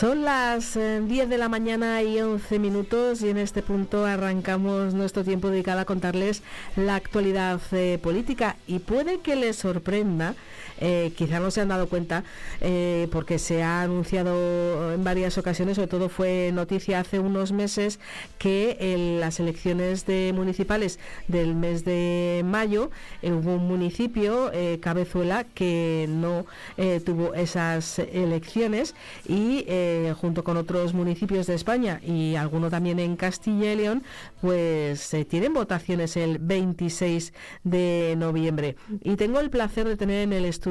Son las 10 eh, de la mañana y 11 minutos y en este punto arrancamos nuestro tiempo dedicado a contarles la actualidad eh, política. Y puede que les sorprenda, eh, quizá no se han dado cuenta porque se ha anunciado en varias ocasiones, sobre todo fue noticia hace unos meses que en las elecciones de municipales del mes de mayo hubo un municipio, Cabezuela, que no tuvo esas elecciones y eh, junto con otros municipios de España y alguno también en Castilla y León, pues se tienen votaciones el 26 de noviembre. Y tengo el placer de tener en el estudio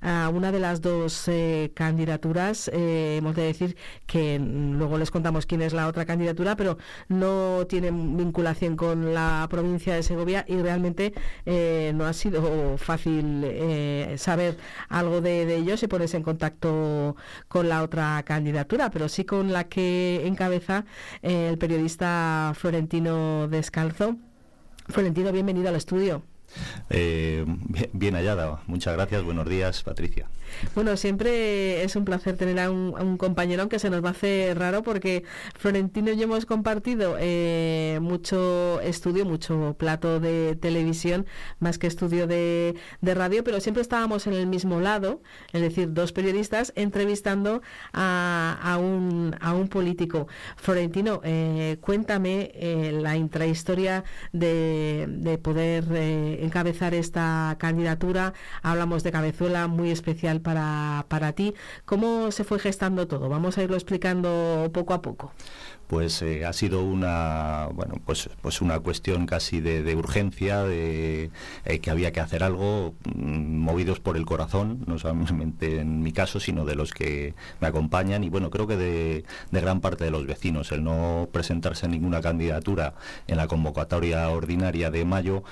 a una de las dos eh, candidaturas. Eh, hemos de decir que luego les contamos quién es la otra candidatura, pero no tiene vinculación con la provincia de Segovia y realmente no ha sido fácil saber algo de, de ellos y ponerse en contacto con la otra candidatura, pero sí con la que encabeza eh, el periodista Florentino Descalzo. Florentino, bienvenido al estudio. Eh, bien hallada. Muchas gracias. Buenos días, Patricia. Bueno, siempre es un placer tener a un, compañero, aunque se nos va a hacer raro porque Florentino y yo hemos compartido eh, mucho estudio, mucho plato de televisión, más que estudio de, radio, pero siempre estábamos en el mismo lado, es decir, dos periodistas entrevistando a, un, a un político. Florentino, eh, cuéntame la intrahistoria de, de poder encabezar esta candidatura. Hablamos de Cabezuela, muy especial para, para ti. ¿Cómo se fue gestando todo? Vamos a irlo explicando poco a poco pues eh, ha sido una bueno pues pues una cuestión casi de, urgencia de eh, que había que hacer algo mm, movidos por el corazón no solamente en mi caso sino de los que me acompañan. Y bueno creo que de, gran parte de los vecinos el no presentarse ninguna candidatura en la convocatoria ordinaria de mayo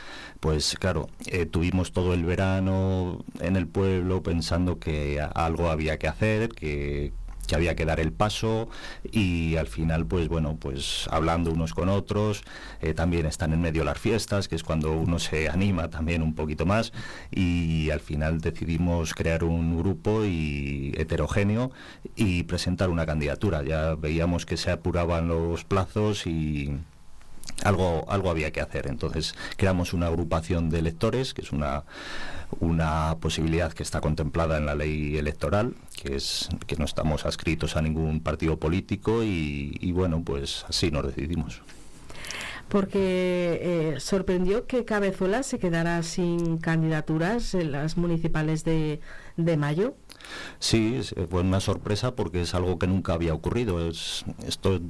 pues claro eh, tuvimos todo el verano en el pueblo pensando que algo había que hacer que que había que dar el paso y al final pues bueno pues hablando unos con otros eh, también están en medio las fiestas que es cuando uno se anima también un poquito más y al final decidimos crear un grupo y heterogéneo y presentar una candidatura. Ya veíamos que se apuraban los plazos y algo, algo había que hacer. Entonces creamos una agrupación de electores, que es una, una posibilidad que está contemplada en la ley electoral, que es que no estamos adscritos a ningún partido político y, bueno, pues así nos decidimos. Porque eh, sorprendió que Cabezuela se quedara sin candidaturas en las municipales de, de mayo. Sí, fue una sorpresa porque es algo que nunca había ocurrido. Es, esto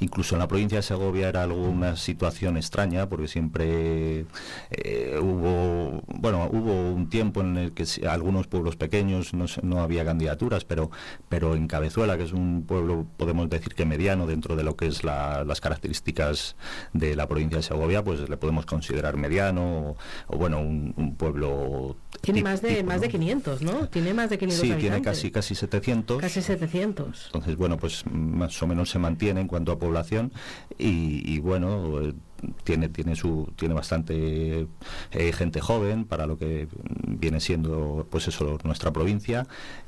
Incluso en la provincia de Segovia era algo una situación extraña porque siempre eh, hubo, bueno, hubo un tiempo en el que algunos pueblos pequeños no, no había candidaturas, pero, pero en Cabezuela, que es un pueblo, podemos decir que mediano dentro de lo que es las características de la provincia de Segovia, pues le podemos considerar mediano o, bueno, un, pueblo tiene más de más de 500, ¿no? Tiene más de 500 Sí, tiene casi casi 700. Casi 700. Entonces, bueno, pues más o menos se mantiene en cuanto población y, bueno, eh, tiene tiene su tiene bastante eh, gente joven para lo que viene siendo pues eso nuestra provincia.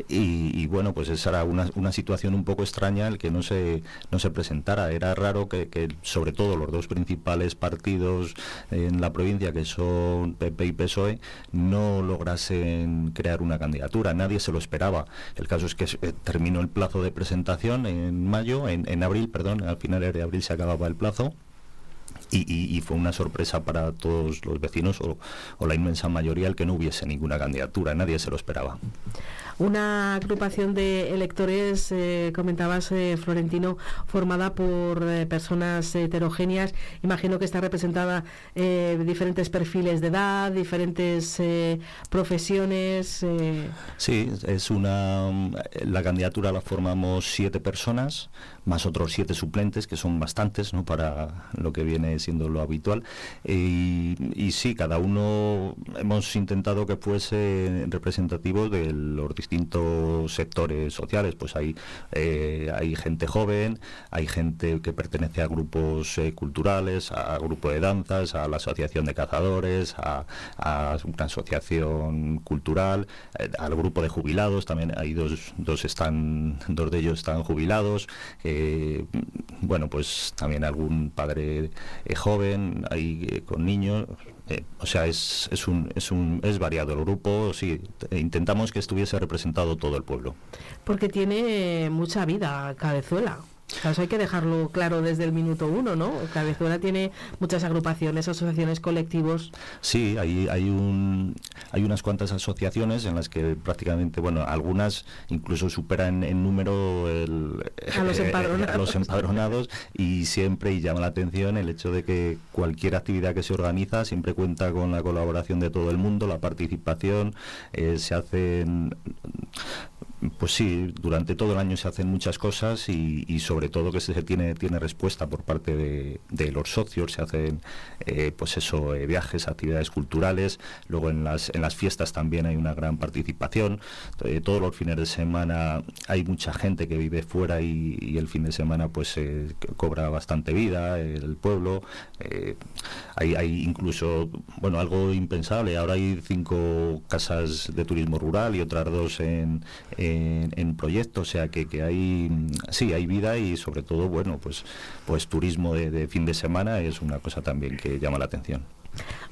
Y, bueno pues esa era una, una, situación un poco extraña el que no se no se presentara. Era raro que, que, sobre todo los dos principales partidos en la provincia que son PP y PSOE no lograsen crear una candidatura. Nadie se lo esperaba. El caso es que eh, terminó el plazo de presentación en mayo en, en abril perdón al final de abril se acababa el plazo y, fue una sorpresa para todos los vecinos o, o, la inmensa mayoría el que no hubiese ninguna candidatura, nadie se lo esperaba una agrupación de electores, eh, comentabas, eh, Florentino, formada por eh, personas heterogéneas. Imagino que está representada diferentes perfiles de edad, diferentes profesiones. Sí, es una. La candidatura la formamos siete personas, más otros siete suplentes, que son bastantes, ¿no? Para lo que viene siendo lo habitual. Y, y sí, cada uno hemos intentado que fuese representativo de los distintos sectores sociales. Pues hay, eh, hay gente joven, hay gente que pertenece a grupos eh, culturales, a grupo de danzas, a la asociación de cazadores, a, una asociación cultural, eh, al grupo de jubilados. También hay dos, dos están, dos de ellos están jubilados. Bueno, pues también algún padre joven, hay con niños. o sea, es, es, un, es, un, es variado el grupo, sí, intentamos que estuviese representado todo el pueblo. Porque tiene mucha vida Cabezuela. Eso hay que dejarlo claro desde el minuto uno, ¿no? Cabezuela tiene muchas agrupaciones, asociaciones, colectivos. Sí, hay, hay, un, hay unas cuantas asociaciones en las que prácticamente, bueno, algunas incluso superan en número a, los empadronados. a los empadronados y siempre y llama la atención el hecho de que cualquier actividad que se organiza siempre cuenta con la colaboración de todo el mundo, la participación, eh, se hacen pues sí, durante todo el año se hacen muchas cosas y, sobre todo que se tiene, tiene respuesta por parte de, los socios, se hacen eh, pues eso, eh, viajes, actividades culturales, luego en las, en las fiestas también hay una gran participación, eh, todos los fines de semana hay mucha gente que vive fuera y, el fin de semana pues cobra bastante vida el pueblo, hay, hay incluso, bueno, algo impensable, ahora hay cinco casas de turismo rural y otras dos en, proyectos, o sea que, que, hay, sí, hay vida y sobre todo, bueno, pues, pues turismo de fin de semana es una cosa también que llama la atención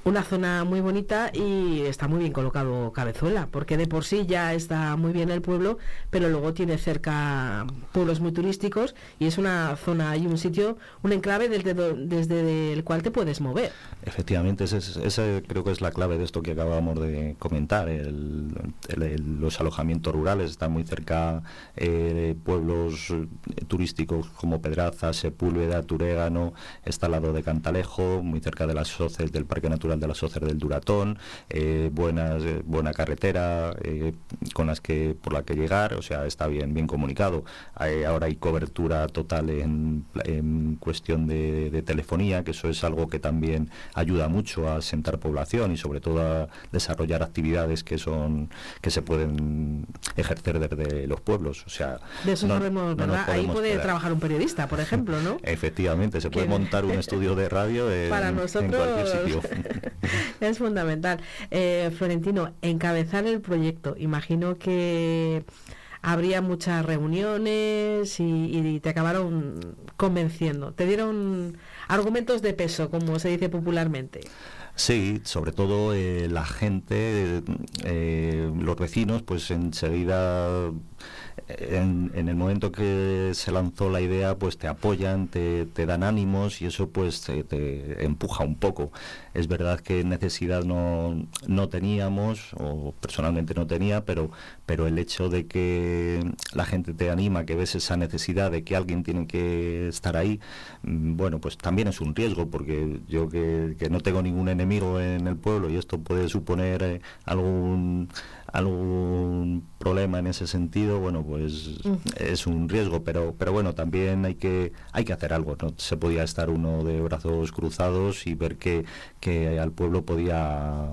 una zona muy bonita y está muy bien colocado Cabezuela, porque de por sí ya está muy bien el pueblo, pero luego tiene cerca pueblos muy turísticos y es una zona y un sitio, un enclave desde, desde el cual te puedes mover. Efectivamente, esa creo que es la clave de esto que acabamos de comentar. los alojamientos rurales están muy cerca eh, pueblos eh, turísticos como Pedraza, Sepúlveda, Turégano, está al lado de Cantalejo, muy cerca de las soces del Parque Natural de la Socer del Duratón, eh, buenas, eh, buena carretera eh, con las que por la que llegar, o sea, está bien, bien comunicado. ahora hay cobertura total en, cuestión de, telefonía, que eso es algo que también ayuda mucho a sentar población y sobre todo a desarrollar actividades que son que se pueden ejercer desde los pueblos. O sea, de eso sabemos, ¿verdad? Ahí puede trabajar un periodista, por ejemplo, ¿no? Efectivamente, se puede montar un estudio de radio en, Para nosotros... en cualquier sitio. es fundamental. Eh, Florentino, encabezar el proyecto. Imagino que habría muchas reuniones y, te acabaron convenciendo. Te dieron argumentos de peso, como se dice popularmente. Sí, sobre todo eh, la gente, eh, los vecinos, pues enseguida en, el momento que se lanzó la idea, pues te apoyan, te, dan ánimos y eso pues te, empuja un poco. Es verdad que necesidad no, no teníamos, o personalmente no tenía, pero, pero el hecho de que la gente te anima, que ves esa necesidad de que alguien tiene que estar ahí, mm, bueno, pues también es un riesgo, porque yo que, no tengo ningún enemigo en el pueblo y esto puede suponer eh, algún algún problema en ese sentido, bueno, pues es un riesgo, pero pero bueno, también hay que hay que hacer algo, no se podía estar uno de brazos cruzados y ver que, que al pueblo podía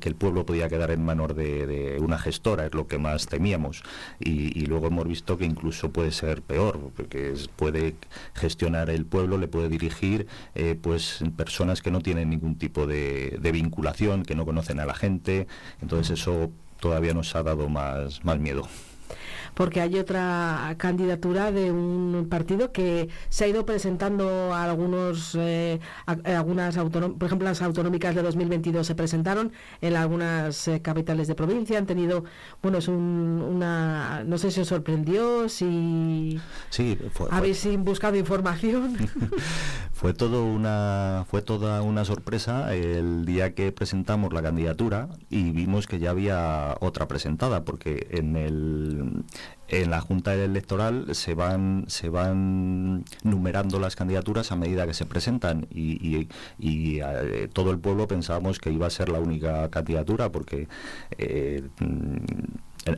que el pueblo podía quedar en manos de, una gestora, es lo que más temíamos. Y, luego hemos visto que incluso puede ser peor, porque puede gestionar el pueblo, le puede dirigir eh, pues personas que no tienen ningún tipo de, de vinculación, que no conocen a la gente, entonces eso todavía nos ha dado más, más miedo porque hay otra candidatura de un partido que se ha ido presentando a algunos, eh, algunas por ejemplo las autonómicas de 2022 se presentaron en algunas eh, capitales de provincia, han tenido, bueno, es una, no sé si os sorprendió, si sí, habéis buscado información. fue todo una, fue toda una sorpresa el día que presentamos la candidatura y vimos que ya había otra presentada, porque en el en la Junta Electoral se van, se van numerando las candidaturas a medida que se presentan y, eh, todo el pueblo pensábamos que iba a ser la única candidatura porque eh,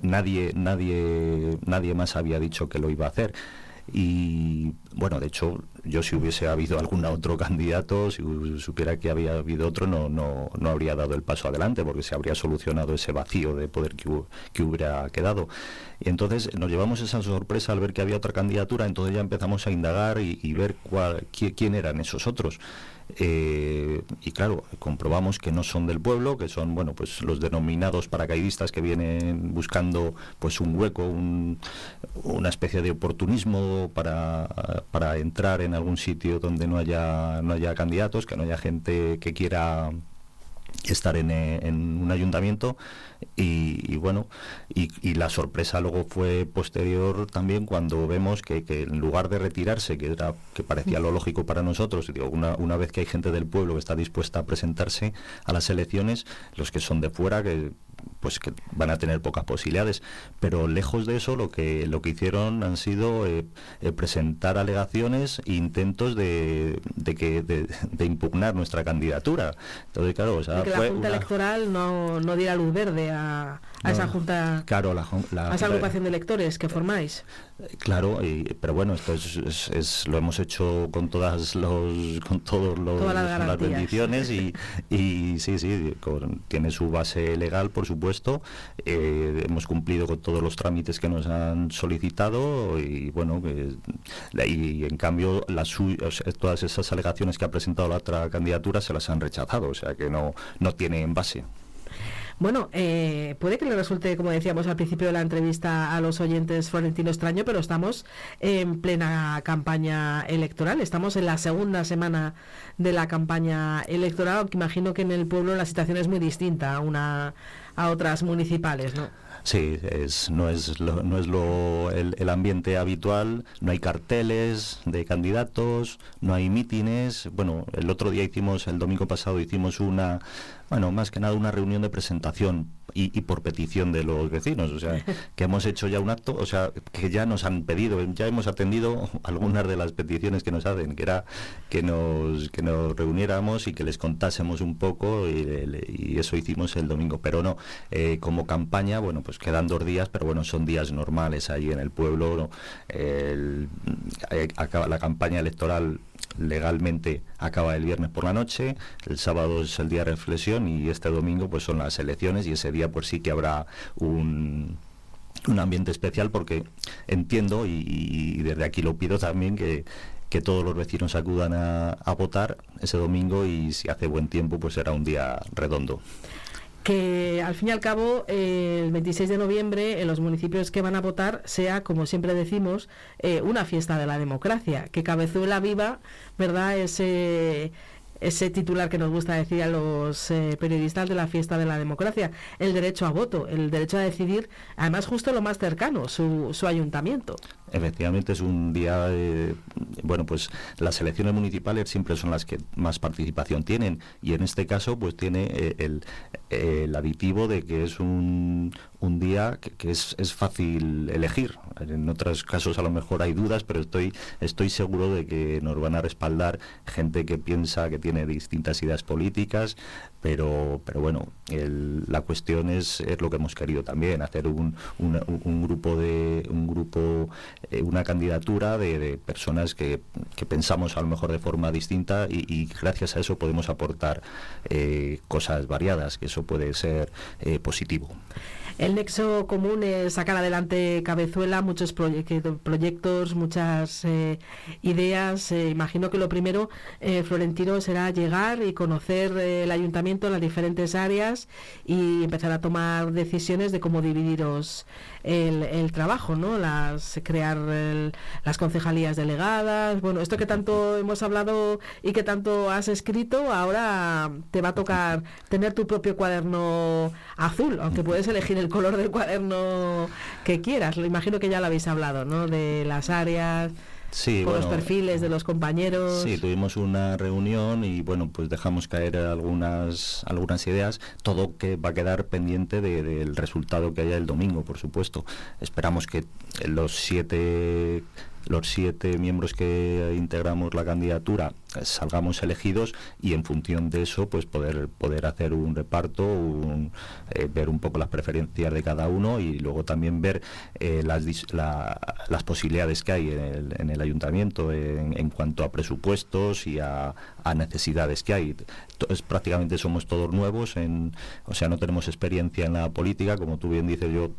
nadie, nadie, nadie más había dicho que lo iba a hacer. Y bueno, de hecho, yo si hubiese habido algún otro candidato, si supiera que había habido otro, no, no, no habría dado el paso adelante porque se habría solucionado ese vacío de poder que, hubiera quedado. Y entonces nos llevamos esa sorpresa al ver que había otra candidatura, entonces ya empezamos a indagar y, ver cuál, quién eran esos otros. Eh, y claro, comprobamos que no son del pueblo, que son bueno pues los denominados paracaidistas que vienen buscando pues un hueco, una especie de oportunismo para, para entrar en algún sitio donde no haya, no haya candidatos, que no haya gente que quiera estar en un ayuntamiento y, bueno y, la sorpresa luego fue posterior también cuando vemos que, en lugar de retirarse que era que parecía lo lógico para nosotros digo, una, una vez que hay gente del pueblo que está dispuesta a presentarse a las elecciones los que son de fuera que pues que van a tener pocas posibilidades. Pero lejos de eso, lo que lo que hicieron han sido eh, eh, presentar alegaciones e intentos de, de que de, impugnar nuestra candidatura. Entonces, claro, o sea, que la Junta Electoral no, no diera luz verde a, a esa junta, claro, la, a esa agrupación de electores que formáis. Claro, pero bueno, esto es, lo hemos hecho con todas los con todos los, las, bendiciones y, y sí, sí, tiene su base legal, por supuesto. Eh, hemos cumplido con todos los trámites que nos han solicitado y bueno, y en cambio las todas esas alegaciones que ha presentado la otra candidatura se las han rechazado, o sea que no no tienen base. Bueno, eh, puede que le resulte, como decíamos al principio de la entrevista a los oyentes, Florentino extraño, pero estamos en plena campaña electoral. Estamos en la segunda semana de la campaña electoral, aunque imagino que en el pueblo la situación es muy distinta a, una, a otras municipales, ¿no? Sí, es, no es, lo, no es lo, el, ambiente habitual, no hay carteles de candidatos, no hay mítines. Bueno, el otro día hicimos, el domingo pasado hicimos una, bueno, más que nada una reunión de presentación y, por petición de los vecinos, o sea, que hemos hecho ya un acto, o sea, que ya nos han pedido, ya hemos atendido algunas de las peticiones que nos hacen, que era que nos, que nos reuniéramos y que les contásemos un poco y, eso hicimos el domingo, pero no, eh, como campaña, bueno, pues quedan dos días, pero bueno, son días normales ahí en el pueblo, eh, acaba la campaña electoral legalmente acaba el viernes por la noche, el sábado es el día de reflexión y este domingo pues son las elecciones y ese día pues sí que habrá un un ambiente especial porque entiendo y, desde aquí lo pido también que, que todos los vecinos acudan a, a, votar ese domingo y si hace buen tiempo pues será un día redondo que al fin y al cabo el 26 de noviembre en los municipios que van a votar sea, como siempre decimos, eh, una fiesta de la democracia, que Cabezuela viva, ¿verdad? Ese ese titular que nos gusta decir a los eh, periodistas de la fiesta de la democracia, el derecho a voto, el derecho a decidir, además justo lo más cercano, su, su ayuntamiento. Efectivamente es un día, bueno, pues las elecciones municipales siempre son las que más participación tienen y en este caso pues tiene eh, el, el aditivo de que es un, un día que, es, es, fácil elegir. En otros casos a lo mejor hay dudas, pero estoy, estoy seguro de que nos van a respaldar gente que piensa que tiene distintas ideas políticas, pero, pero bueno, la cuestión es, es, lo que hemos querido también, hacer un, un, grupo de un grupo, eh, una candidatura de, personas que, que, pensamos a lo mejor de forma distinta y, gracias a eso podemos aportar eh, cosas variadas, que eso puede ser eh, positivo. El nexo común es sacar adelante Cabezuela, muchos proyectos, muchas eh, ideas. Eh, imagino que lo primero, eh, Florentino, será llegar y conocer el ayuntamiento en las diferentes áreas y empezar a tomar decisiones de cómo dividiros el, trabajo, ¿no? Las, crear las concejalías delegadas. Bueno, esto que tanto hemos hablado y que tanto has escrito, ahora te va a tocar tener tu propio cuaderno azul, aunque puedes elegir el color del cuaderno que quieras. Lo imagino que ya lo habéis hablado, ¿no? De las áreas sí, los perfiles de los compañeros. Sí, tuvimos una reunión y bueno, pues dejamos caer algunas, algunas ideas, todo que va a quedar pendiente del resultado que haya el domingo, por supuesto. Esperamos que los siete los siete miembros que integramos la candidatura salgamos elegidos y en función de eso pues poder poder hacer un reparto eh, ver un poco las preferencias de cada uno y luego también ver eh, las, las posibilidades que hay en el, ayuntamiento en, cuanto a presupuestos y a, necesidades que hay. Entonces prácticamente somos todos nuevos en o sea no tenemos experiencia en la política como tú bien dices yo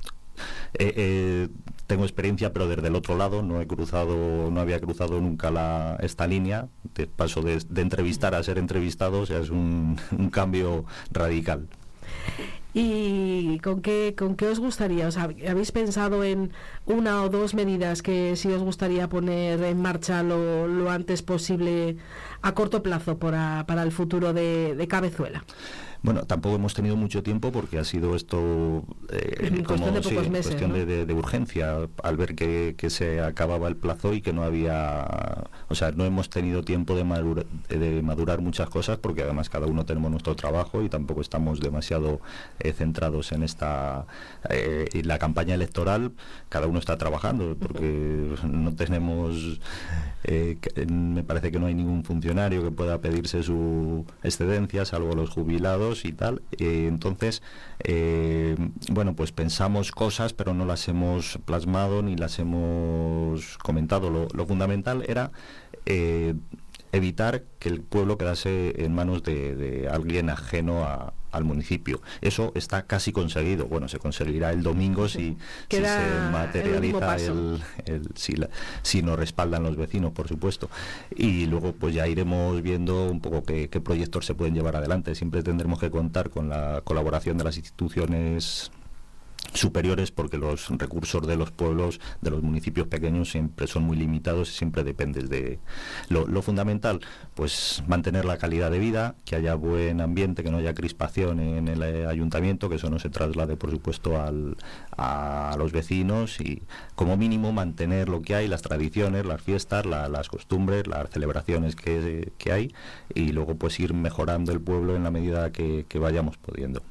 eh, eh, tengo experiencia, pero desde el otro lado no he cruzado, no había cruzado nunca la, esta línea. De paso de, entrevistar a ser entrevistado, o es un, cambio radical. ¿Y con qué, con qué os gustaría? ¿Habéis pensado en una o dos medidas que sí os gustaría poner en marcha lo, antes posible a corto plazo para, para el futuro de Cabezuela? Bueno, tampoco hemos tenido mucho tiempo porque ha sido esto eh, como de cuestión de, urgencia, al ver que, se acababa el plazo y que no había, o sea, no hemos tenido tiempo de, madurar muchas cosas porque además cada uno tenemos nuestro trabajo y tampoco estamos demasiado eh, centrados en esta, eh, la campaña electoral, cada uno está trabajando porque no tenemos, me parece que no hay ningún funcionario que pueda pedirse su excedencia, salvo los jubilados y tal. Eh, entonces, eh, bueno, pues pensamos cosas, pero no las hemos plasmado ni las hemos comentado. Lo, fundamental era eh, evitar que el pueblo quedase en manos de, alguien ajeno al municipio. Eso está casi conseguido. Bueno, se conseguirá el domingo si, se materializa el, si, nos respaldan los vecinos, por supuesto. Y luego pues ya iremos viendo un poco qué, qué proyectos se pueden llevar adelante. Siempre tendremos que contar con la colaboración de las instituciones superiores porque los recursos de los pueblos, de los municipios pequeños siempre son muy limitados y siempre dependes de lo, fundamental, pues mantener la calidad de vida, que haya buen ambiente, que no haya crispación en el ayuntamiento, que eso no se traslade por supuesto al, a los vecinos y como mínimo mantener lo que hay, las tradiciones, las fiestas, las costumbres, las celebraciones que, hay y luego pues ir mejorando el pueblo en la medida que vayamos pudiendo.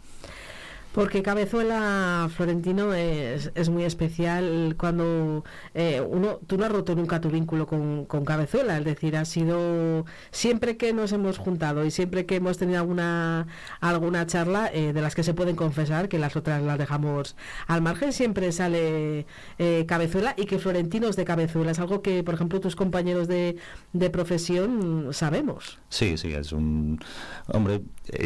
Porque Cabezuela Florentino es, es muy especial cuando eh, uno, tú no has roto nunca tu vínculo con, con, Cabezuela, es decir, ha sido siempre que nos hemos juntado y siempre que hemos tenido alguna alguna charla eh, de las que se pueden confesar, que las otras las dejamos al margen, siempre sale eh, Cabezuela y que Florentino es de Cabezuela, es algo que, por ejemplo, tus compañeros de, de profesión sabemos. Sí, sí, es un hombre,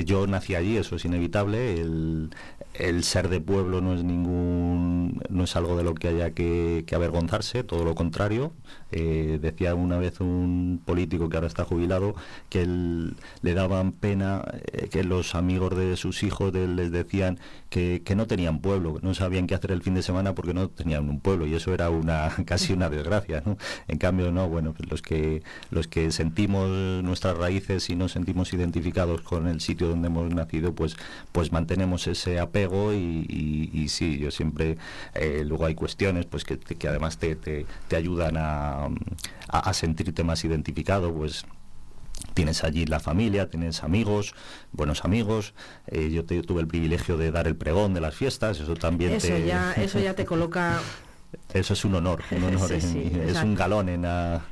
yo nací allí, eso es inevitable, el el ser de pueblo no es ningún no es algo de lo que haya que, avergonzarse todo lo contrario eh, decía una vez un político que ahora está jubilado que le daban pena eh, que los amigos de sus hijos les decían que, no tenían pueblo no sabían qué hacer el fin de semana porque no tenían un pueblo y eso era una casi una desgracia en cambio no bueno pues los que los que sentimos nuestras raíces y nos sentimos identificados con el sitio donde hemos nacido pues pues mantenemos ese apego y, y, sí, yo siempre, eh, luego hay cuestiones pues que, además te, te, ayudan a, a, sentirte más identificado, pues tienes allí la familia, tienes amigos, buenos amigos. Eh, yo, tuve el privilegio de dar el pregón de las fiestas, eso también eso Ya, eso ya te coloca... Eso es un honor, un honor, es un galón en la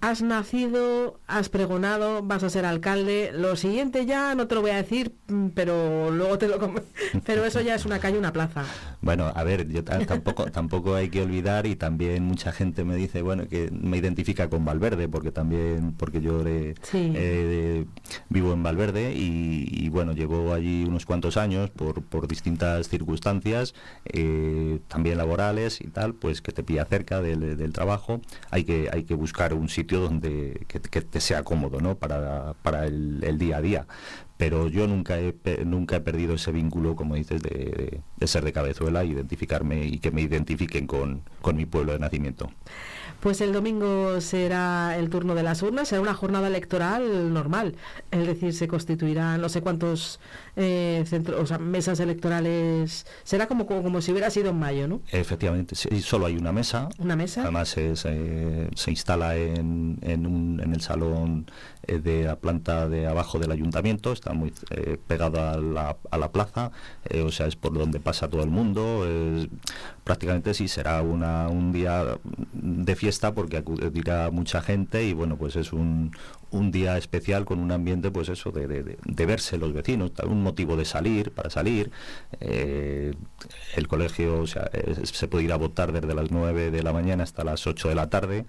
Has, nacido, has pregonado, vas a ser alcalde. Lo siguiente ya no te lo voy a decir, mm, pero luego te lo pero eso ya es una calle, una plaza. Bueno, a ver, yo tampoco tampoco hay que olvidar y también mucha gente me dice, bueno, que me identifica con Valverde porque también porque yo eh, vivo en Valverde y, bueno, llevo allí unos cuantos años por, por distintas circunstancias, eh, también laborales y tal, pues que te pilla cerca del, del trabajo. Hay que, hay que buscar un sitio donde que, te sea cómodo ¿no? para, para el, día a día. Pero yo nunca he, nunca he perdido ese vínculo, como dices, de, ser de cabezuela, identificarme y que me identifiquen con, con mi pueblo de nacimiento. Pues el domingo será el turno de las urnas, será una jornada electoral normal, es decir, se constituirán no sé cuántos eh, centros, o sea, mesas electorales, será como, como, si hubiera sido en mayo, ¿no? Efectivamente, sí, solo hay una mesa. Una mesa. Además se, instala en, en, un, en el salón eh, de la planta de abajo del ayuntamiento, está muy eh, pegado a la, a la plaza, eh, o sea, es por donde pasa todo el mundo. prácticamente sí será una, un día de fiesta porque acudirá mucha gente y bueno, pues es un, un día especial con un ambiente, pues eso, de, de, verse los vecinos, un motivo de salir, para salir. Eh, el colegio o sea, se puede ir a votar desde las 9 de la mañana hasta las 8 de la tarde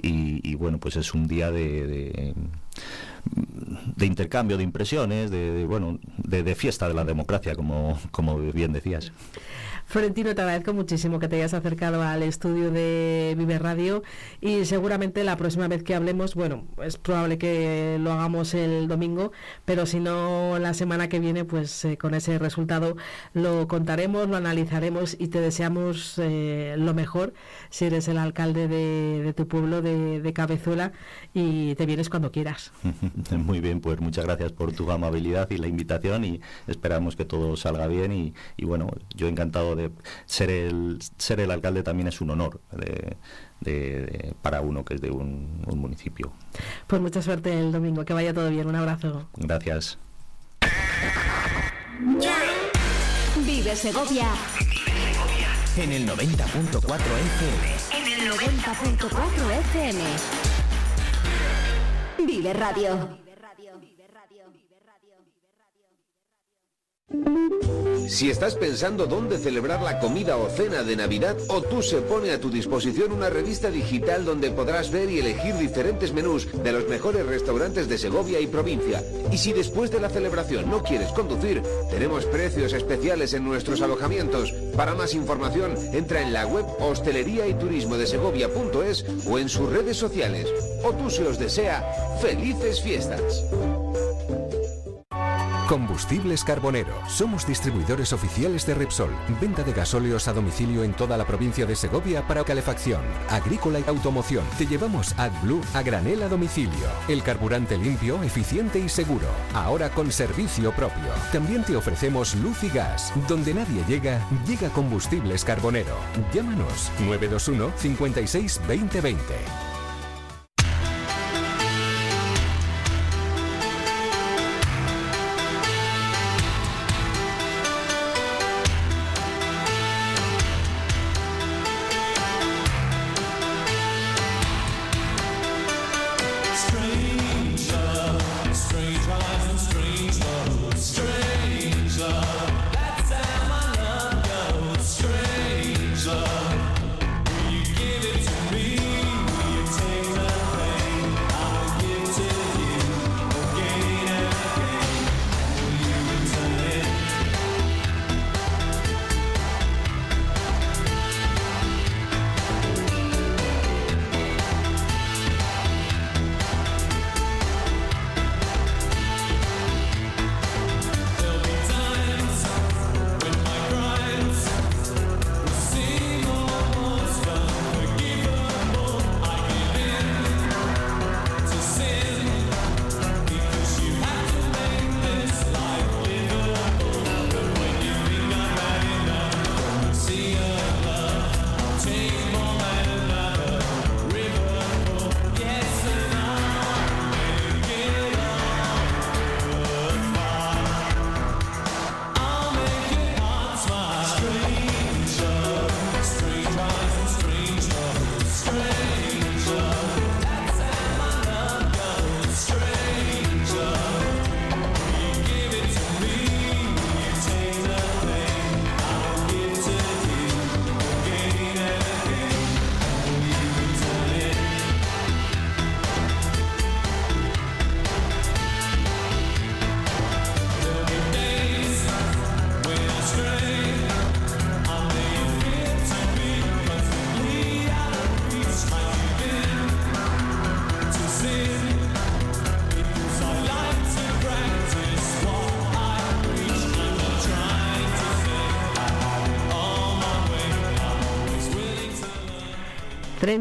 y, bueno, pues es un día de, de intercambio de impresiones, de, bueno, de, fiesta de la democracia, como, como bien decías. Florentino, te agradezco muchísimo que te hayas acercado al estudio de Vive Radio y seguramente la próxima vez que hablemos, bueno, es probable que lo hagamos el domingo, pero si no la semana que viene, pues eh, con ese resultado lo contaremos, lo analizaremos y te deseamos eh, lo mejor si eres el alcalde de, tu pueblo, de, Cabezuela, y te vienes cuando quieras. Muy bien, pues muchas gracias por tu amabilidad y la invitación y esperamos que todo salga bien y, y bueno, yo encantado de ser el, ser el alcalde también es un honor de, para uno que es de un, municipio. Pues mucha suerte el domingo, que vaya todo bien, un abrazo. Gracias. Vive Segovia. En el 90.4 FM. En el 90.4 FM. Vive Radio. Si estás pensando dónde celebrar la comida o cena de Navidad, O se pone a tu disposición una revista digital donde podrás ver y elegir diferentes menús de los mejores restaurantes de Segovia y provincia. Y si después de la celebración no quieres conducir, tenemos precios especiales en nuestros alojamientos. Para más información, entra en la web hostelería y turismo de Segovia.es o en sus redes sociales. se os desea felices fiestas. Combustibles Carbonero. Somos distribuidores oficiales de Repsol. Venta de gasóleos a domicilio en toda la provincia de Segovia para calefacción, agrícola y automoción. Te llevamos AdBlue a granel a domicilio. El carburante limpio, eficiente y seguro. Ahora con servicio propio. También te ofrecemos luz y gas. Donde nadie llega, llega Combustibles Carbonero. Llámanos 921 56 2020.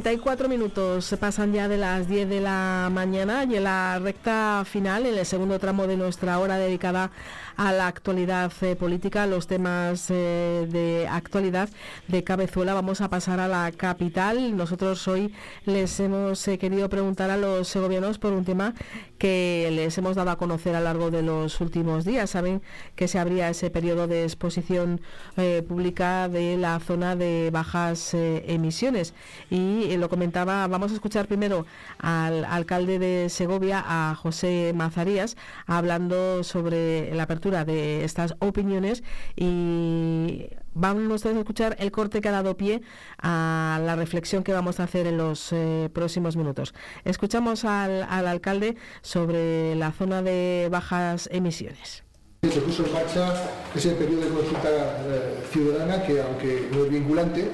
34 minutos se pasan ya de las 10 de la mañana y en la recta final, en el segundo tramo de nuestra hora dedicada a la actualidad eh, política, los temas eh, de actualidad de Cabezuela, vamos a pasar a la capital. Nosotros hoy les hemos eh, querido preguntar a los segovianos por un tema que que les hemos dado a conocer a lo largo de los últimos días. Saben que se abría ese periodo de exposición eh, pública de la zona de bajas eh, emisiones. Y lo comentaba, vamos a escuchar primero al alcalde de Segovia, a José Mazarías, hablando sobre la apertura de estas opiniones y vamos a escuchar el corte que ha dado pie a la reflexión que vamos a hacer en los eh, próximos minutos. Escuchamos al, alcalde sobre la zona de bajas emisiones. Se puso en marcha ese periodo de consulta eh, ciudadana que, aunque no es vinculante,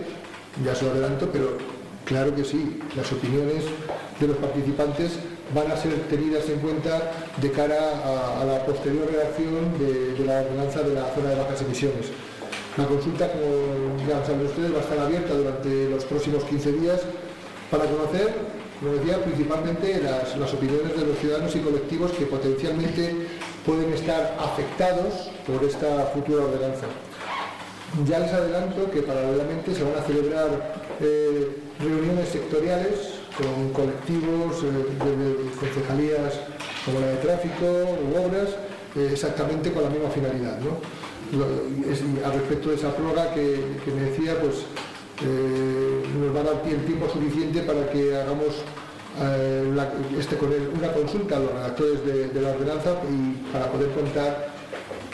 ya se lo adelanto, pero claro que sí, las opiniones de los participantes van a ser tenidas en cuenta de cara a, la posterior redacción de, de la ordenanza de la zona de bajas emisiones. La consulta, como ya saben ustedes, va a estar abierta durante los próximos 15 días para conocer, como decía, principalmente las, opiniones de los ciudadanos y colectivos que potencialmente pueden estar afectados por esta futura ordenanza. Ya les adelanto que paralelamente se van a celebrar eh, reuniones sectoriales con colectivos eh, de, concejalías como la de tráfico u obras, eh, exactamente con la misma finalidad al respecto de esa prórroga que, me decía, pues eh, nos va a dar el tiempo suficiente para que hagamos eh, este, una consulta a los redactores de, la ordenanza y para poder contar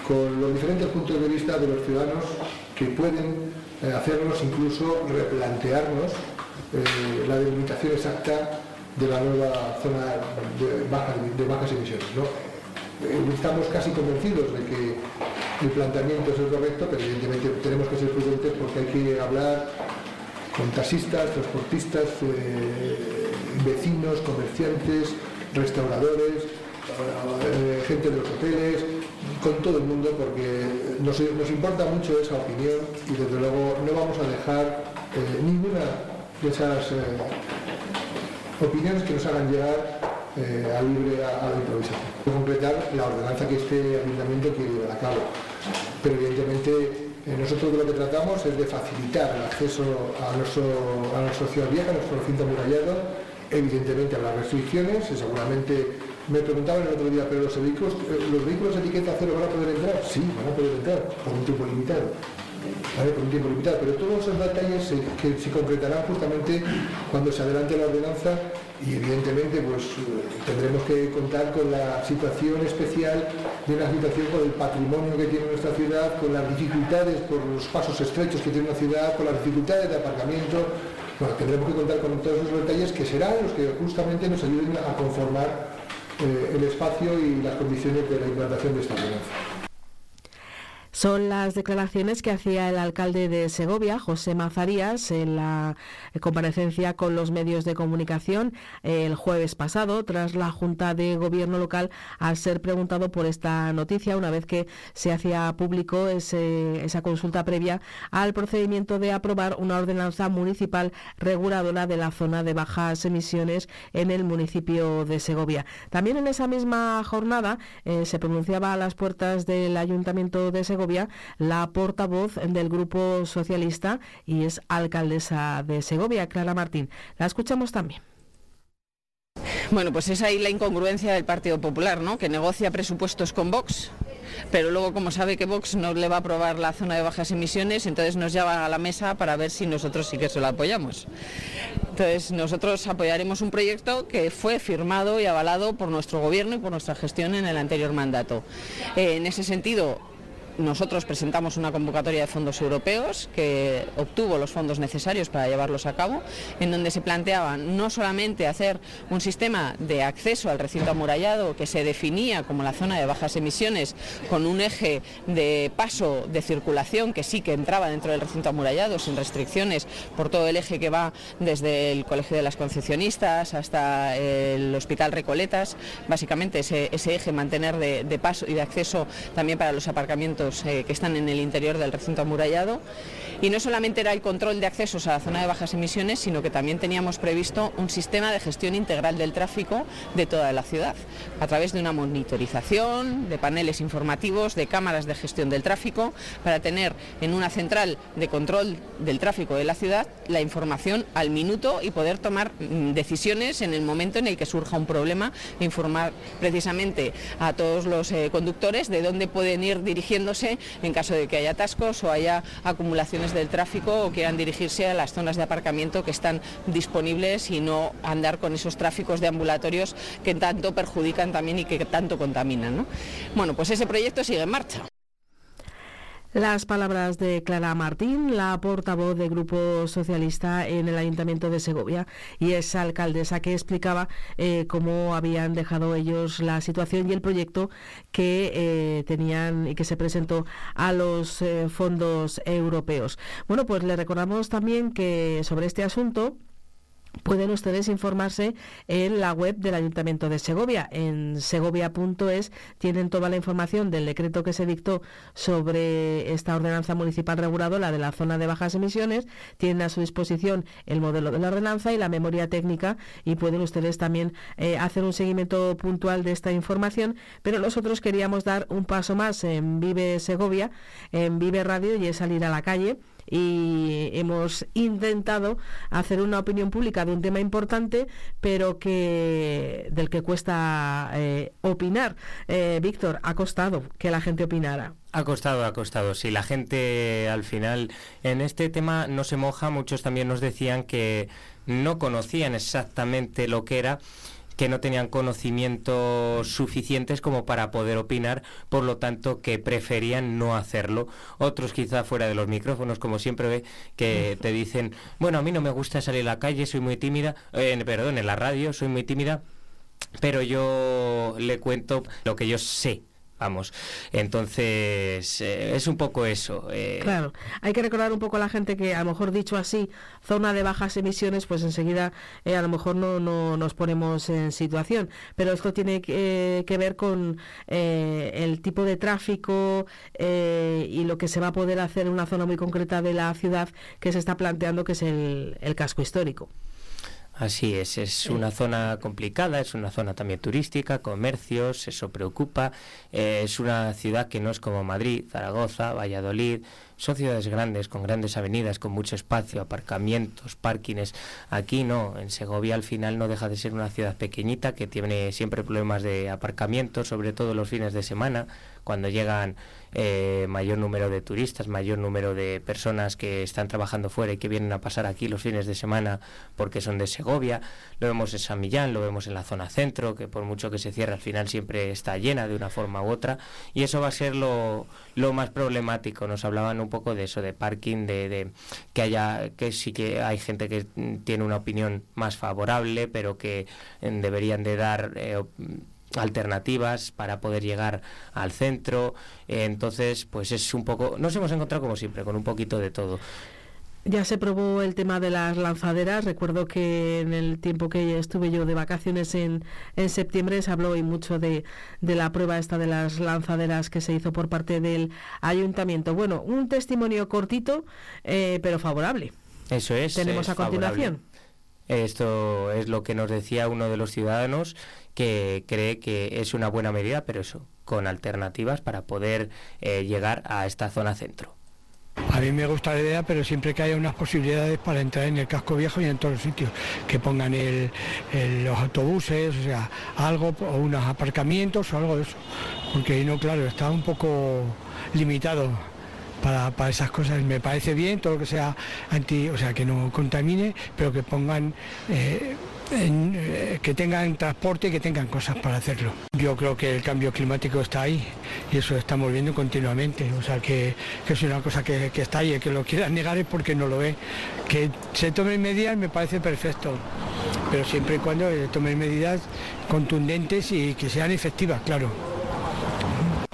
con los diferentes puntos de vista de los ciudadanos que pueden eh, hacernos incluso replantearnos la delimitación exacta de la nueva zona de, bajas emisiones. Estamos casi convencidos de que el planteamiento es el correcto, pero evidentemente tenemos que ser prudentes porque hay que hablar con taxistas, transportistas, eh, vecinos, comerciantes, restauradores, eh, gente de los hoteles, con todo el mundo porque nos, importa mucho esa opinión y desde luego no vamos a dejar eh, ninguna de esas opiniones que nos hagan llegar a libre a, la improvisación. Concretar la ordenanza que este ayuntamiento quiere llevar a cabo pero evidentemente eh, nosotros lo que tratamos es de facilitar el acceso a, nuestro, a ciudad vieja, a nuestro recinto amurallado, evidentemente a las restricciones, y seguramente me preguntaban el otro día, pero los vehículos, eh, los vehículos de etiqueta cero van a poder entrar, sí, van a poder entrar por un tiempo limitado. por un tiempo limitado, pero todos esos detalles que se concretarán justamente cuando se adelante la ordenanza y evidentemente pues tendremos que contar con la situación especial de una situación con el patrimonio que tiene nuestra ciudad, con las dificultades por los pasos estrechos que tiene una ciudad, con las dificultades de aparcamiento. Bueno, tendremos que contar con todos esos detalles que serán los que justamente nos ayuden a conformar eh, el espacio y las condiciones de la implantación de esta ordenanza. Son las declaraciones que hacía el alcalde de Segovia, José Mazarías, en la comparecencia con los medios de comunicación el jueves pasado, tras la Junta de Gobierno local, al ser preguntado por esta noticia, una vez que se hacía público esa consulta previa al procedimiento de aprobar una ordenanza municipal reguladora de la zona de bajas emisiones en el municipio de Segovia. También en esa misma jornada eh, se pronunciaba a las puertas del Ayuntamiento de Segovia la portavoz del Grupo Socialista y es alcaldesa de Segovia, Clara Martín. La escuchamos también. Bueno, pues es ahí la incongruencia del Partido Popular, ¿no? Que negocia presupuestos con Vox, pero luego como sabe que Vox no le va a aprobar la zona de bajas emisiones, entonces nos lleva a la mesa para ver si nosotros sí que se lo apoyamos. Entonces nosotros apoyaremos un proyecto que fue firmado y avalado por nuestro gobierno y por nuestra gestión en el anterior mandato. Eh, en ese sentido, nosotros presentamos una convocatoria de fondos europeos que obtuvo los fondos necesarios para llevarlos a cabo, en donde se planteaba no solamente hacer un sistema de acceso al recinto amurallado que se definía como la zona de bajas emisiones con un eje de paso de circulación que sí que entraba dentro del recinto amurallado sin restricciones por todo el eje que va desde el Colegio de las Concepcionistas hasta el Hospital Recoletas, básicamente ese, eje mantener de paso y de acceso también para los aparcamientos aparcamientos que están en el interior del recinto amurallado. Y no solamente era el control de accesos a la zona de bajas emisiones, sino que también teníamos previsto un sistema de gestión integral del tráfico de toda la ciudad, a través de una monitorización, de paneles informativos, de cámaras de gestión del tráfico, para tener en una central de control del tráfico de la ciudad la información al minuto y poder tomar mm, decisiones en el momento en el que surja un problema, informar precisamente a todos los eh, conductores de dónde pueden ir dirigiéndose en caso de que haya atascos o haya acumulaciones del tráfico o quieran dirigirse a las zonas de aparcamiento que están disponibles y no andar con esos tráficos de ambulatorios que tanto perjudican también y que tanto contaminan. Bueno, pues ese proyecto sigue en marcha. Las palabras de Clara Martín, la portavoz del Grupo Socialista en el Ayuntamiento de Segovia y esa alcaldesa que explicaba eh, cómo habían dejado ellos la situación y el proyecto que eh, tenían y que se presentó a los eh, fondos europeos. Bueno, pues le recordamos también que sobre este asunto pueden ustedes informarse en la web del Ayuntamiento de Segovia. En segovia.es tienen toda la información del decreto que se dictó sobre esta ordenanza municipal reguladora de la zona de bajas emisiones. Tienen a su disposición el modelo de la ordenanza y la memoria técnica y pueden ustedes también eh, hacer un seguimiento puntual de esta información. Pero nosotros queríamos dar un paso más en Vive Segovia, en Vive Radio y es salir a la calle y hemos intentado hacer una opinión pública de un tema importante, pero que del que cuesta eh, opinar. Eh, Víctor, ha costado que la gente opinara. Ha costado, ha costado. Si la gente al final en este tema no se moja, muchos también nos decían que no conocían exactamente lo que era que no tenían conocimientos suficientes como para poder opinar, por lo tanto que preferían no hacerlo. Otros quizá fuera de los micrófonos, como siempre ve, que te dicen, bueno, a mí no me gusta salir a la calle, soy muy tímida, eh, perdón, en la radio soy muy tímida, pero yo le cuento lo que yo sé Vamos, entonces eh, es un poco eso. Eh. Claro, hay que recordar un poco a la gente que a lo mejor dicho así, zona de bajas emisiones, pues enseguida eh, a lo mejor no, no, nos ponemos en situación. Pero esto tiene que, ver con el tipo de tráfico y lo que se va a poder hacer en una zona muy concreta de la ciudad que se está planteando, que es el, el casco histórico. Así es, es una zona complicada, es una zona también turística, comercios, eso preocupa. Eh, es una ciudad que no es como Madrid, Zaragoza, Valladolid, son ciudades grandes, con grandes avenidas, con mucho espacio, aparcamientos, parkings. Aquí no, en Segovia al final no deja de ser una ciudad pequeñita que tiene siempre problemas de aparcamiento, sobre todo los fines de semana, cuando llegan eh, mayor número de turistas, mayor número de personas que están trabajando fuera y que vienen a pasar aquí los fines de semana porque son de Segovia. Lo vemos en San Millán, lo vemos en la zona centro, que por mucho que se cierre al final siempre está llena de una forma u otra. Y eso va a ser lo, lo más problemático. Nos hablaban un poco de eso, de parking, de, de que haya, que sí que hay gente que tiene una opinión más favorable, pero que eh, deberían de dar eh, alternativas para poder llegar al centro. entonces, pues es un poco, nos hemos encontrado como siempre, con un poquito de todo. Ya se probó el tema de las lanzaderas. Recuerdo que en el tiempo que estuve yo de vacaciones en, en septiembre se habló y mucho de, de, la prueba esta de las lanzaderas que se hizo por parte del ayuntamiento. Bueno, un testimonio cortito, eh, pero favorable. Eso es. Tenemos a continuación. Esto es lo que nos decía uno de los ciudadanos que cree que es una buena medida, pero eso, con alternativas para poder eh, llegar a esta zona centro. A mí me gusta la idea, pero siempre que haya unas posibilidades para entrar en el casco viejo y en todos los sitios, que pongan los autobuses, o sea, algo, o unos aparcamientos o algo de eso, porque no, claro, está un poco limitado. Para, esas cosas me parece bien todo lo que sea anti, o sea que no contamine, pero que pongan eh, eh, que tengan transporte y que tengan cosas para hacerlo. Yo creo que el cambio climático está ahí y eso estamos viendo continuamente. O sea, que, es una cosa que, está ahí, y que lo quieran negar es porque no lo ve. Que se tomen medidas me parece perfecto, pero siempre y cuando tomen medidas contundentes y que sean efectivas, claro.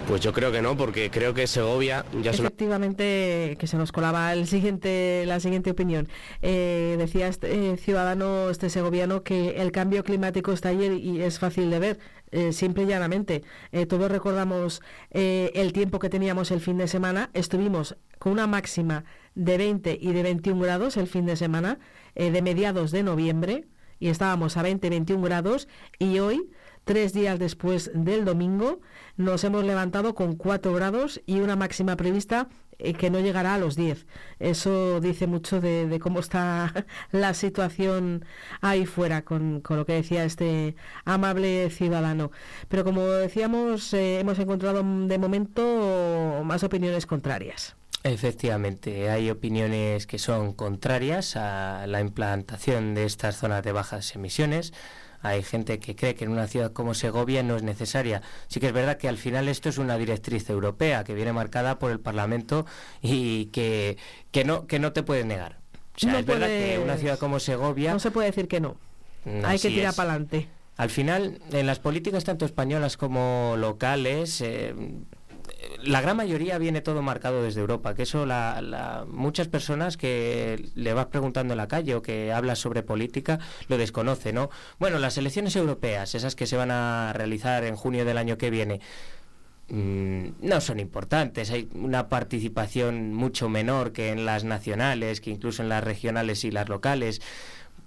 Pues yo creo que no, porque creo que Segovia ya es Efectivamente, que se nos colaba el siguiente, la siguiente opinión. Eh, decía este eh, ciudadano, este segoviano, que el cambio climático está ayer y es fácil de ver. Eh, simple y llanamente. todos recordamos el tiempo que teníamos el fin de semana. Estuvimos con una máxima de 20 y de 21 grados el fin de semana, de mediados de noviembre, y estábamos a 20, 21 grados, y hoy Tres días después del domingo nos hemos levantado con 4 grados y una máxima prevista eh, que no llegará a los 10. Eso dice mucho de, cómo está la situación ahí fuera con, lo que decía este amable ciudadano. Pero como decíamos, eh, hemos encontrado de momento más opiniones contrarias. Efectivamente, hay opiniones que son contrarias a la implantación de estas zonas de bajas emisiones hay gente que cree que en una ciudad como Segovia no es necesaria. Sí que es verdad que al final esto es una directriz europea que viene marcada por el Parlamento y que, que, no, que no te puedes negar. O sea, es verdad que una ciudad como Segovia... No se puede decir que no. Hay que tirar para adelante. Al final, en las políticas tanto españolas como locales, eh, la gran mayoría viene todo marcado desde Europa, que eso la, muchas personas que le vas preguntando en la calle o que hablas sobre política lo desconoce, ¿no? Bueno, las elecciones europeas, esas que se van a realizar en junio del año que viene, mm, no son importantes. Hay una participación mucho menor que en las nacionales, que incluso en las regionales y las locales.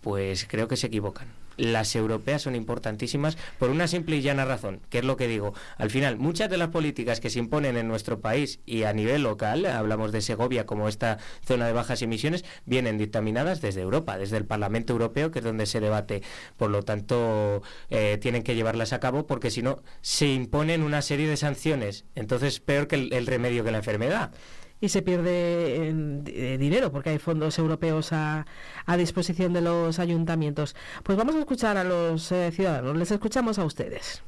Pues creo que se equivocan las europeas son importantísimas por una simple y llana razón, que es lo que digo. Al final, muchas de las políticas que se imponen en nuestro país y a nivel local, hablamos de Segovia como esta zona de bajas emisiones, vienen dictaminadas desde Europa, desde el Parlamento Europeo, que es donde se debate. Por lo tanto, eh, tienen que llevarlas a cabo porque si no, se imponen una serie de sanciones. Entonces, peor que el remedio que la enfermedad y se pierde eh, dinero porque hay fondos europeos a, a, disposición de los ayuntamientos. Pues vamos a escuchar a los eh, ciudadanos, les escuchamos a ustedes.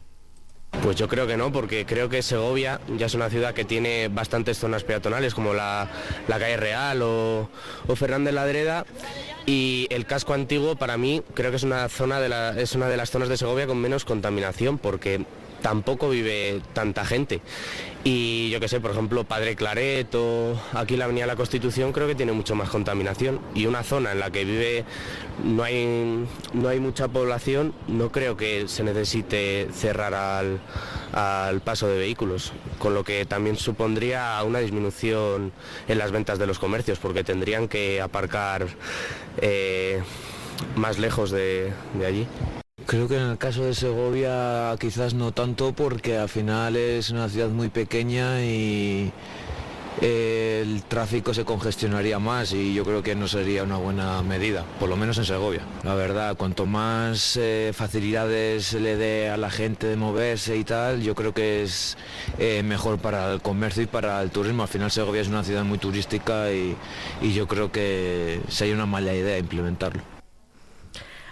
Pues yo creo que no, porque creo que Segovia ya es una ciudad que tiene bastantes zonas peatonales como la, la calle Real o, o Fernández Ladreda y el casco antiguo para mí creo que es una zona de la, es una de las zonas de Segovia con menos contaminación porque tampoco vive tanta gente. Y yo que sé, por ejemplo, Padre Claret o aquí la Avenida de la Constitución creo que tiene mucho más contaminación. Y una zona en la que vive no hay, no hay mucha población, no creo que se necesite cerrar al, paso de vehículos, con lo que también supondría una disminución en las ventas de los comercios, porque tendrían que aparcar eh, más lejos de allí. Creo que en el caso de Segovia quizás no tanto porque al final es una ciudad muy pequeña y el tráfico se congestionaría más y yo creo que no sería una buena medida, por lo menos en Segovia. La verdad, cuanto más eh, facilidades le dé a la gente de moverse y tal, yo creo que es eh, mejor para el comercio y para el turismo. Al final Segovia es una ciudad muy turística y yo creo que sería una mala idea implementarlo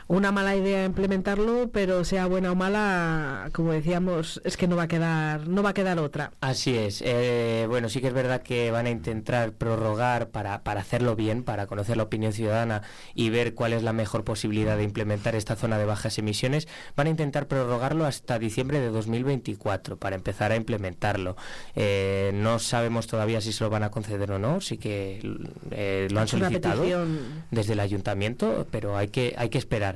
una mala idea implementarlo, pero sea buena o mala, como decíamos, es que no va a quedar, no va a quedar otra. Así es. Eh, bueno, sí que es verdad que van a intentar prorrogar para, para hacerlo bien, para conocer la opinión ciudadana y ver cuál es la mejor posibilidad de implementar esta zona de bajas emisiones. Van a intentar prorrogarlo hasta diciembre de 2024 para empezar a implementarlo. Eh, no sabemos todavía si se lo van a conceder o no, sí que eh, lo han solicitado desde el ayuntamiento, pero hay que hay que esperar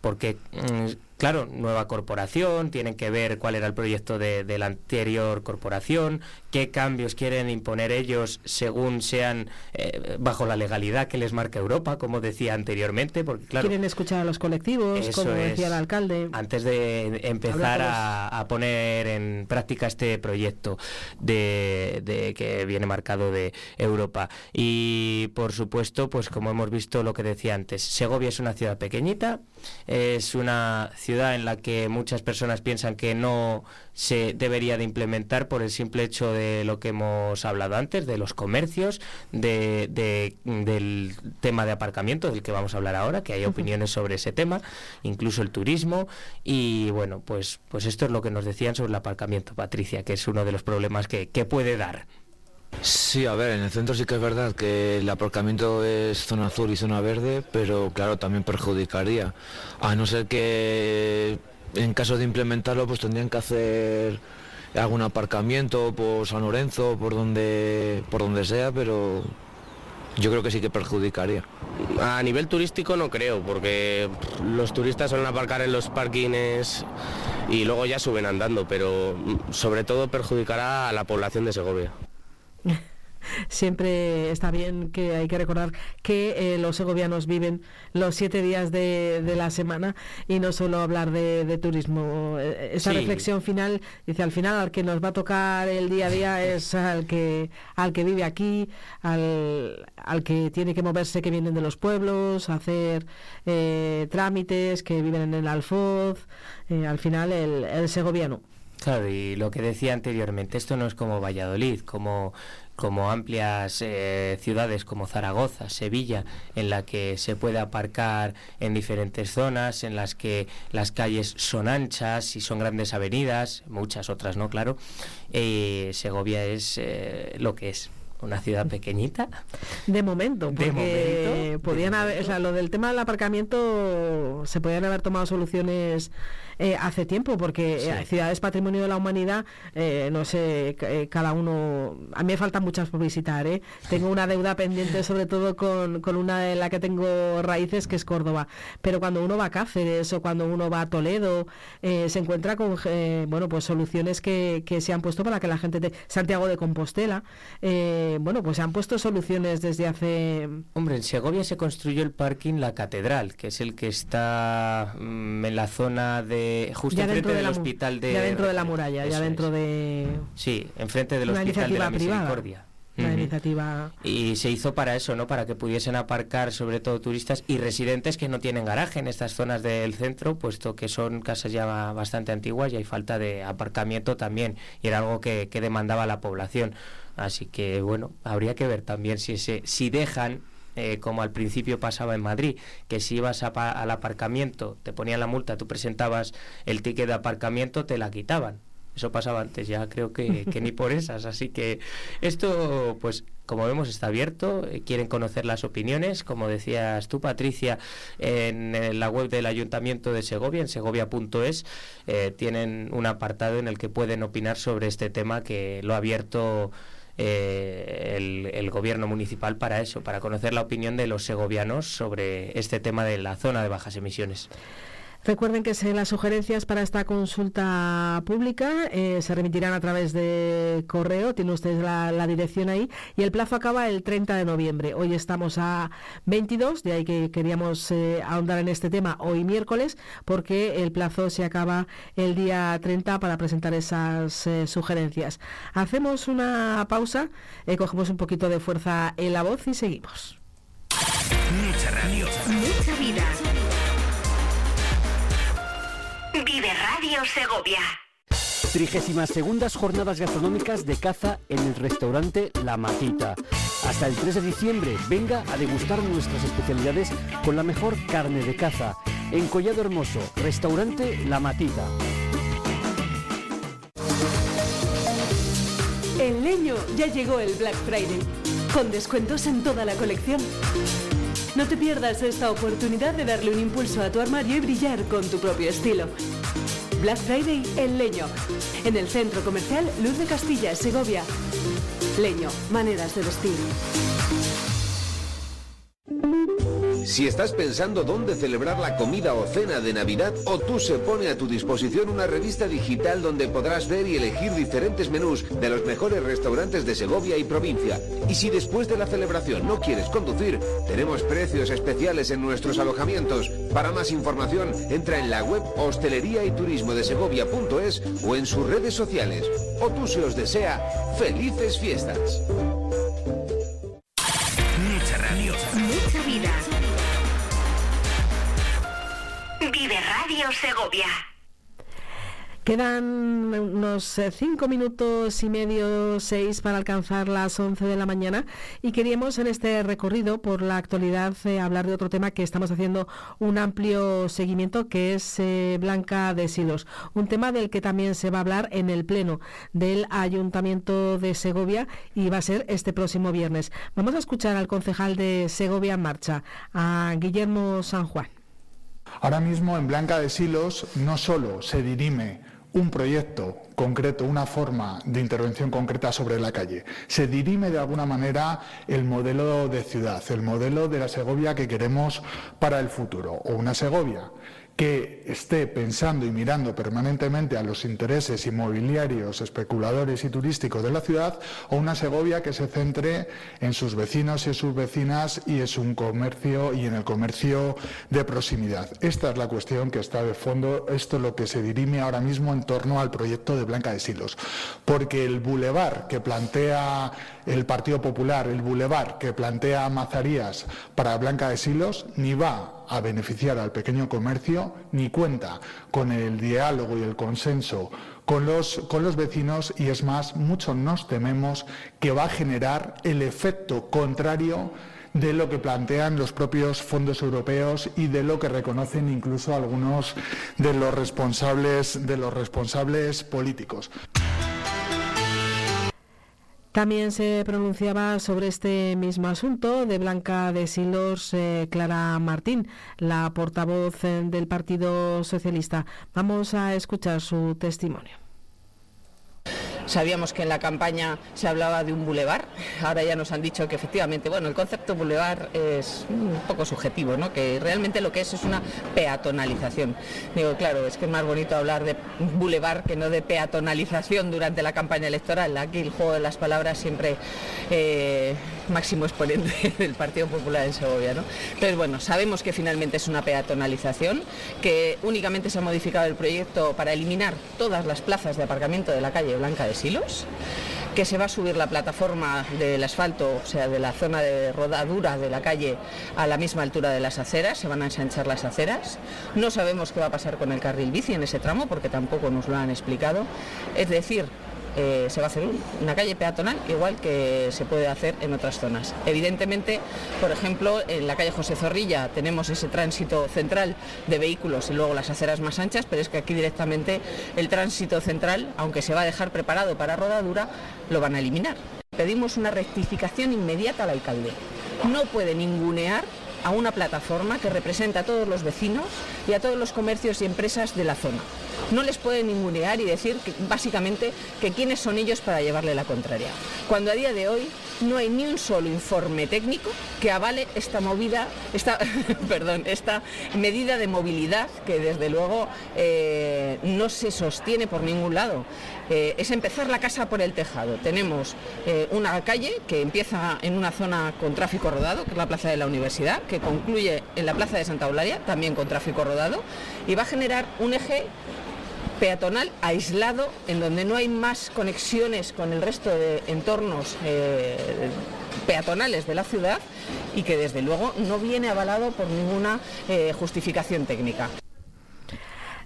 porque mm, claro, nueva corporación, tienen que ver cuál era el proyecto de, la anterior corporación, qué cambios quieren imponer ellos según sean eh, bajo la legalidad que les marca Europa, como decía anteriormente, porque claro... Quieren escuchar a los colectivos, como decía el alcalde. Antes de empezar a, poner en práctica este proyecto de, de, que viene marcado de Europa. Y por supuesto, pues como hemos visto lo que decía antes, Segovia es una ciudad pequeñita, es una ciudad en la que muchas personas piensan que no se debería de implementar por el simple hecho de lo que hemos hablado antes, de los comercios, de, del tema de aparcamiento, del que vamos a hablar ahora, que hay opiniones sobre ese tema, incluso el turismo. Y bueno, pues, pues esto es lo que nos decían sobre el aparcamiento, Patricia, que es uno de los problemas que, que puede dar. Sí, a ver, en el centro sí que es verdad que el aparcamiento es zona azul y zona verde, pero claro, también perjudicaría. A no ser que en caso de implementarlo, pues tendrían que hacer algún aparcamiento por San Lorenzo, por donde, por donde sea, pero yo creo que sí que perjudicaría. A nivel turístico no creo, porque los turistas suelen aparcar en los parkings y luego ya suben andando, pero sobre todo perjudicará a la población de Segovia. Siempre está bien que hay que recordar que eh, los segovianos viven los siete días de, la semana y no solo hablar de, turismo. Eh, esa reflexión final, dice, al final al que nos va a tocar el día a día es al que, al que vive aquí, al, al que tiene que moverse, que vienen de los pueblos, hacer eh, trámites, que viven en el alfoz, al final el, el segoviano. Claro, y lo que decía anteriormente, esto no es como Valladolid, como como amplias eh, ciudades como Zaragoza, Sevilla, en la que se puede aparcar en diferentes zonas, en las que las calles son anchas y son grandes avenidas, muchas otras no, claro. y Segovia es eh, lo que es una ciudad pequeñita. De momento, porque podían haber, o sea, lo del tema del aparcamiento se podían haber tomado soluciones eh, hace tiempo, porque eh, ciudades patrimonio de la humanidad, eh, no sé, cada uno, a mí me faltan muchas por visitar, tengo una deuda pendiente sobre todo con, con una de la que tengo raíces, que es Córdoba, pero cuando uno va a Cáceres o cuando uno va a Toledo, se encuentra con, bueno, pues soluciones que, que, se han puesto para que la gente de Santiago de Compostela, bueno, pues se han puesto soluciones desde hace... Hombre, en Segovia se construyó el parking La Catedral, que es el que está mm, en la zona de justo enfrente del hospital de ya dentro de la muralla ya dentro de sí enfrente del hospital de la misericordia. una iniciativa y se hizo para eso no para que pudiesen aparcar sobre todo turistas y residentes que no tienen garaje en estas zonas del centro puesto que son casas ya bastante antiguas y hay falta de aparcamiento también y era algo que, que demandaba la población. Así que bueno habría que ver también si se, si dejan eh, como al principio pasaba en Madrid, que si ibas al aparcamiento, te ponían la multa, tú presentabas el ticket de aparcamiento, te la quitaban. Eso pasaba antes, ya creo que, ni por esas. Así que esto, pues como vemos, está abierto. Eh, quieren conocer las opiniones. Como decías tú, Patricia, en, la web del Ayuntamiento de Segovia, en segovia.es, eh, tienen un apartado en el que pueden opinar sobre este tema que lo ha abierto eh, el, gobierno municipal para eso, para conocer la opinión de los segovianos sobre este tema de la zona de bajas emisiones. Recuerden que las sugerencias para esta consulta pública eh, se remitirán a través de correo, tiene usted la, dirección ahí, y el plazo acaba el 30 de noviembre. Hoy estamos a 22, de ahí que queríamos eh, ahondar en este tema hoy miércoles, porque el plazo se acaba el día 30 para presentar esas eh, sugerencias. Hacemos una pausa, cogemos un poquito de fuerza en la voz y seguimos. Mucha radio. Mucha vida. Vive Radio Segovia. 32 jornadas gastronómicas de caza en el restaurante La Matita. Hasta el 3 de diciembre, venga a degustar nuestras especialidades con la mejor carne de caza. En Collado Hermoso, restaurante La Matita. En Leño ya llegó el Black Friday, con descuentos en toda la colección. No te pierdas esta oportunidad de darle un impulso a tu armario y brillar con tu propio estilo. Black Friday en Leño, en el centro comercial Luz de Castilla, Segovia. Leño, maneras de vestir. Si estás pensando dónde celebrar la comida o cena de Navidad, tú se pone a tu disposición una revista digital donde podrás ver y elegir diferentes menús de los mejores restaurantes de Segovia y provincia. Y si después de la celebración no quieres conducir, tenemos precios especiales en nuestros alojamientos. Para más información, entra en la web hostelería y turismo de Segovia.es o en sus redes sociales. O tú se os desea felices fiestas. Segovia. Quedan unos eh, cinco minutos y medio, seis, para alcanzar las once de la mañana y queríamos en este recorrido por la actualidad eh, hablar de otro tema que estamos haciendo un amplio seguimiento que es eh, Blanca de Silos, un tema del que también se va a hablar en el Pleno del Ayuntamiento de Segovia y va a ser este próximo viernes. Vamos a escuchar al concejal de Segovia en Marcha, a Guillermo San Juan. Ahora mismo en Blanca de Silos no solo se dirime un proyecto concreto, una forma de intervención concreta sobre la calle. Se dirime de alguna manera el modelo de ciudad, el modelo de la Segovia que queremos para el futuro, o una Segovia que esté pensando y mirando permanentemente a los intereses inmobiliarios, especuladores y turísticos de la ciudad, o una Segovia que se centre en sus vecinos y en sus vecinas y en su comercio y en el comercio de proximidad. Esta es la cuestión que está de fondo, esto es lo que se dirime ahora mismo en torno al proyecto de Blanca de Silos, porque el bulevar que plantea el Partido Popular, el bulevar que plantea Mazarías para Blanca de Silos, ni va a beneficiar al pequeño comercio, ni cuenta con el diálogo y el consenso con los, con los vecinos y es más, mucho nos tememos que va a generar el efecto contrario de lo que plantean los propios fondos europeos y de lo que reconocen incluso algunos de los responsables de los responsables políticos. También se pronunciaba sobre este mismo asunto de Blanca de Silos eh, Clara Martín, la portavoz eh, del Partido Socialista. Vamos a escuchar su testimonio. Sabíamos que en la campaña se hablaba de un bulevar, ahora ya nos han dicho que efectivamente, bueno, el concepto bulevar es un poco subjetivo, ¿no? que realmente lo que es es una peatonalización. Digo, claro, es que es más bonito hablar de bulevar que no de peatonalización durante la campaña electoral. Aquí el juego de las palabras siempre eh, máximo exponente del Partido Popular en Segovia. ¿no? Entonces, bueno, sabemos que finalmente es una peatonalización, que únicamente se ha modificado el proyecto para eliminar todas las plazas de aparcamiento de la calle Blanca de Silos que se va a subir la plataforma del asfalto, o sea, de la zona de rodadura de la calle a la misma altura de las aceras, se van a ensanchar las aceras. No sabemos qué va a pasar con el carril bici en ese tramo porque tampoco nos lo han explicado. Es decir, eh, se va a hacer una calle peatonal igual que se puede hacer en otras zonas. Evidentemente, por ejemplo, en la calle José Zorrilla tenemos ese tránsito central de vehículos y luego las aceras más anchas, pero es que aquí directamente el tránsito central, aunque se va a dejar preparado para rodadura, lo van a eliminar. Pedimos una rectificación inmediata al alcalde. No puede ningunear a una plataforma que representa a todos los vecinos y a todos los comercios y empresas de la zona. No les puede ningunear y decir básicamente que quiénes son ellos para llevarle la contraria. Cuando a día de hoy no hay ni un solo informe técnico que avale esta movida, esta, perdón, esta medida de movilidad que desde luego eh, no se sostiene por ningún lado. Eh, es empezar la casa por el tejado. Tenemos eh, una calle que empieza en una zona con tráfico rodado, que es la Plaza de la Universidad, que concluye en la Plaza de Santa Eulalia, también con tráfico rodado, y va a generar un eje peatonal aislado en donde no hay más conexiones con el resto de entornos eh, peatonales de la ciudad y que desde luego no viene avalado por ninguna justificación técnica.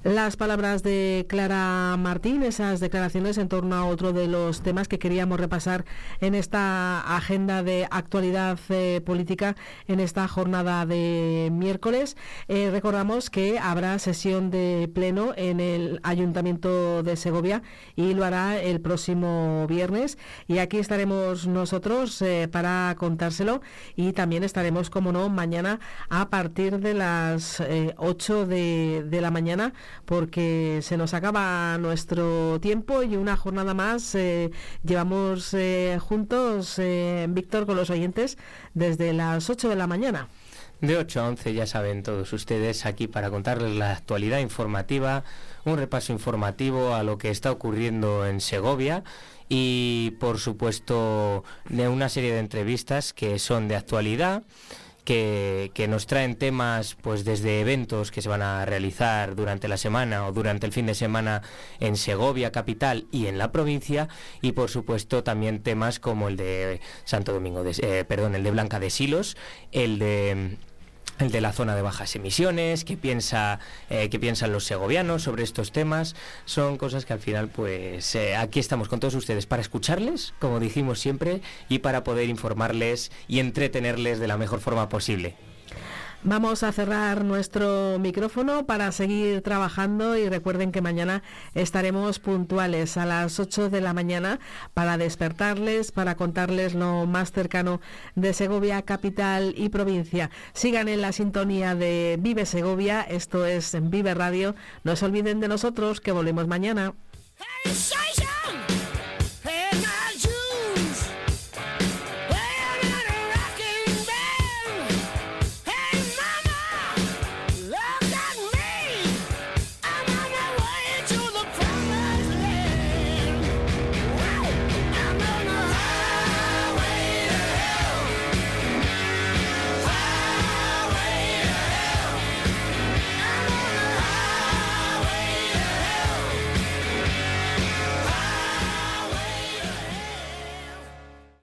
Las palabras de Clara Martín, esas declaraciones en torno a otro de los temas que queríamos repasar en esta agenda de actualidad eh, política en esta jornada de miércoles. Eh, recordamos que habrá sesión de pleno en el Ayuntamiento de Segovia y lo hará el próximo viernes. Y aquí estaremos nosotros eh, para contárselo y también estaremos, como no, mañana a partir de las 8 de, de la mañana porque se nos acaba nuestro tiempo y una jornada más eh, llevamos eh, juntos, eh, Víctor, con los oyentes desde las 8 de la mañana. De 8 a 11 ya saben todos ustedes aquí para contarles la actualidad informativa, un repaso informativo a lo que está ocurriendo en Segovia y por supuesto de una serie de entrevistas que son de actualidad que, nos traen temas pues desde eventos que se van a realizar durante la semana o durante el fin de semana en Segovia capital y en la provincia y por supuesto también temas como el de Santo Domingo de, eh, perdón el de Blanca de Silos el de el de la zona de bajas emisiones, qué piensa, eh, qué piensan los segovianos sobre estos temas. Son cosas que al final, pues eh, aquí estamos con todos ustedes para escucharles, como dijimos siempre, y para poder informarles y entretenerles de la mejor forma posible. Vamos a cerrar nuestro micrófono para seguir trabajando y recuerden que mañana estaremos puntuales a las 8 de la mañana para despertarles, para contarles lo más cercano de Segovia, capital y provincia. Sigan en la sintonía de Vive Segovia, esto es Vive Radio. No se olviden de nosotros que volvemos mañana.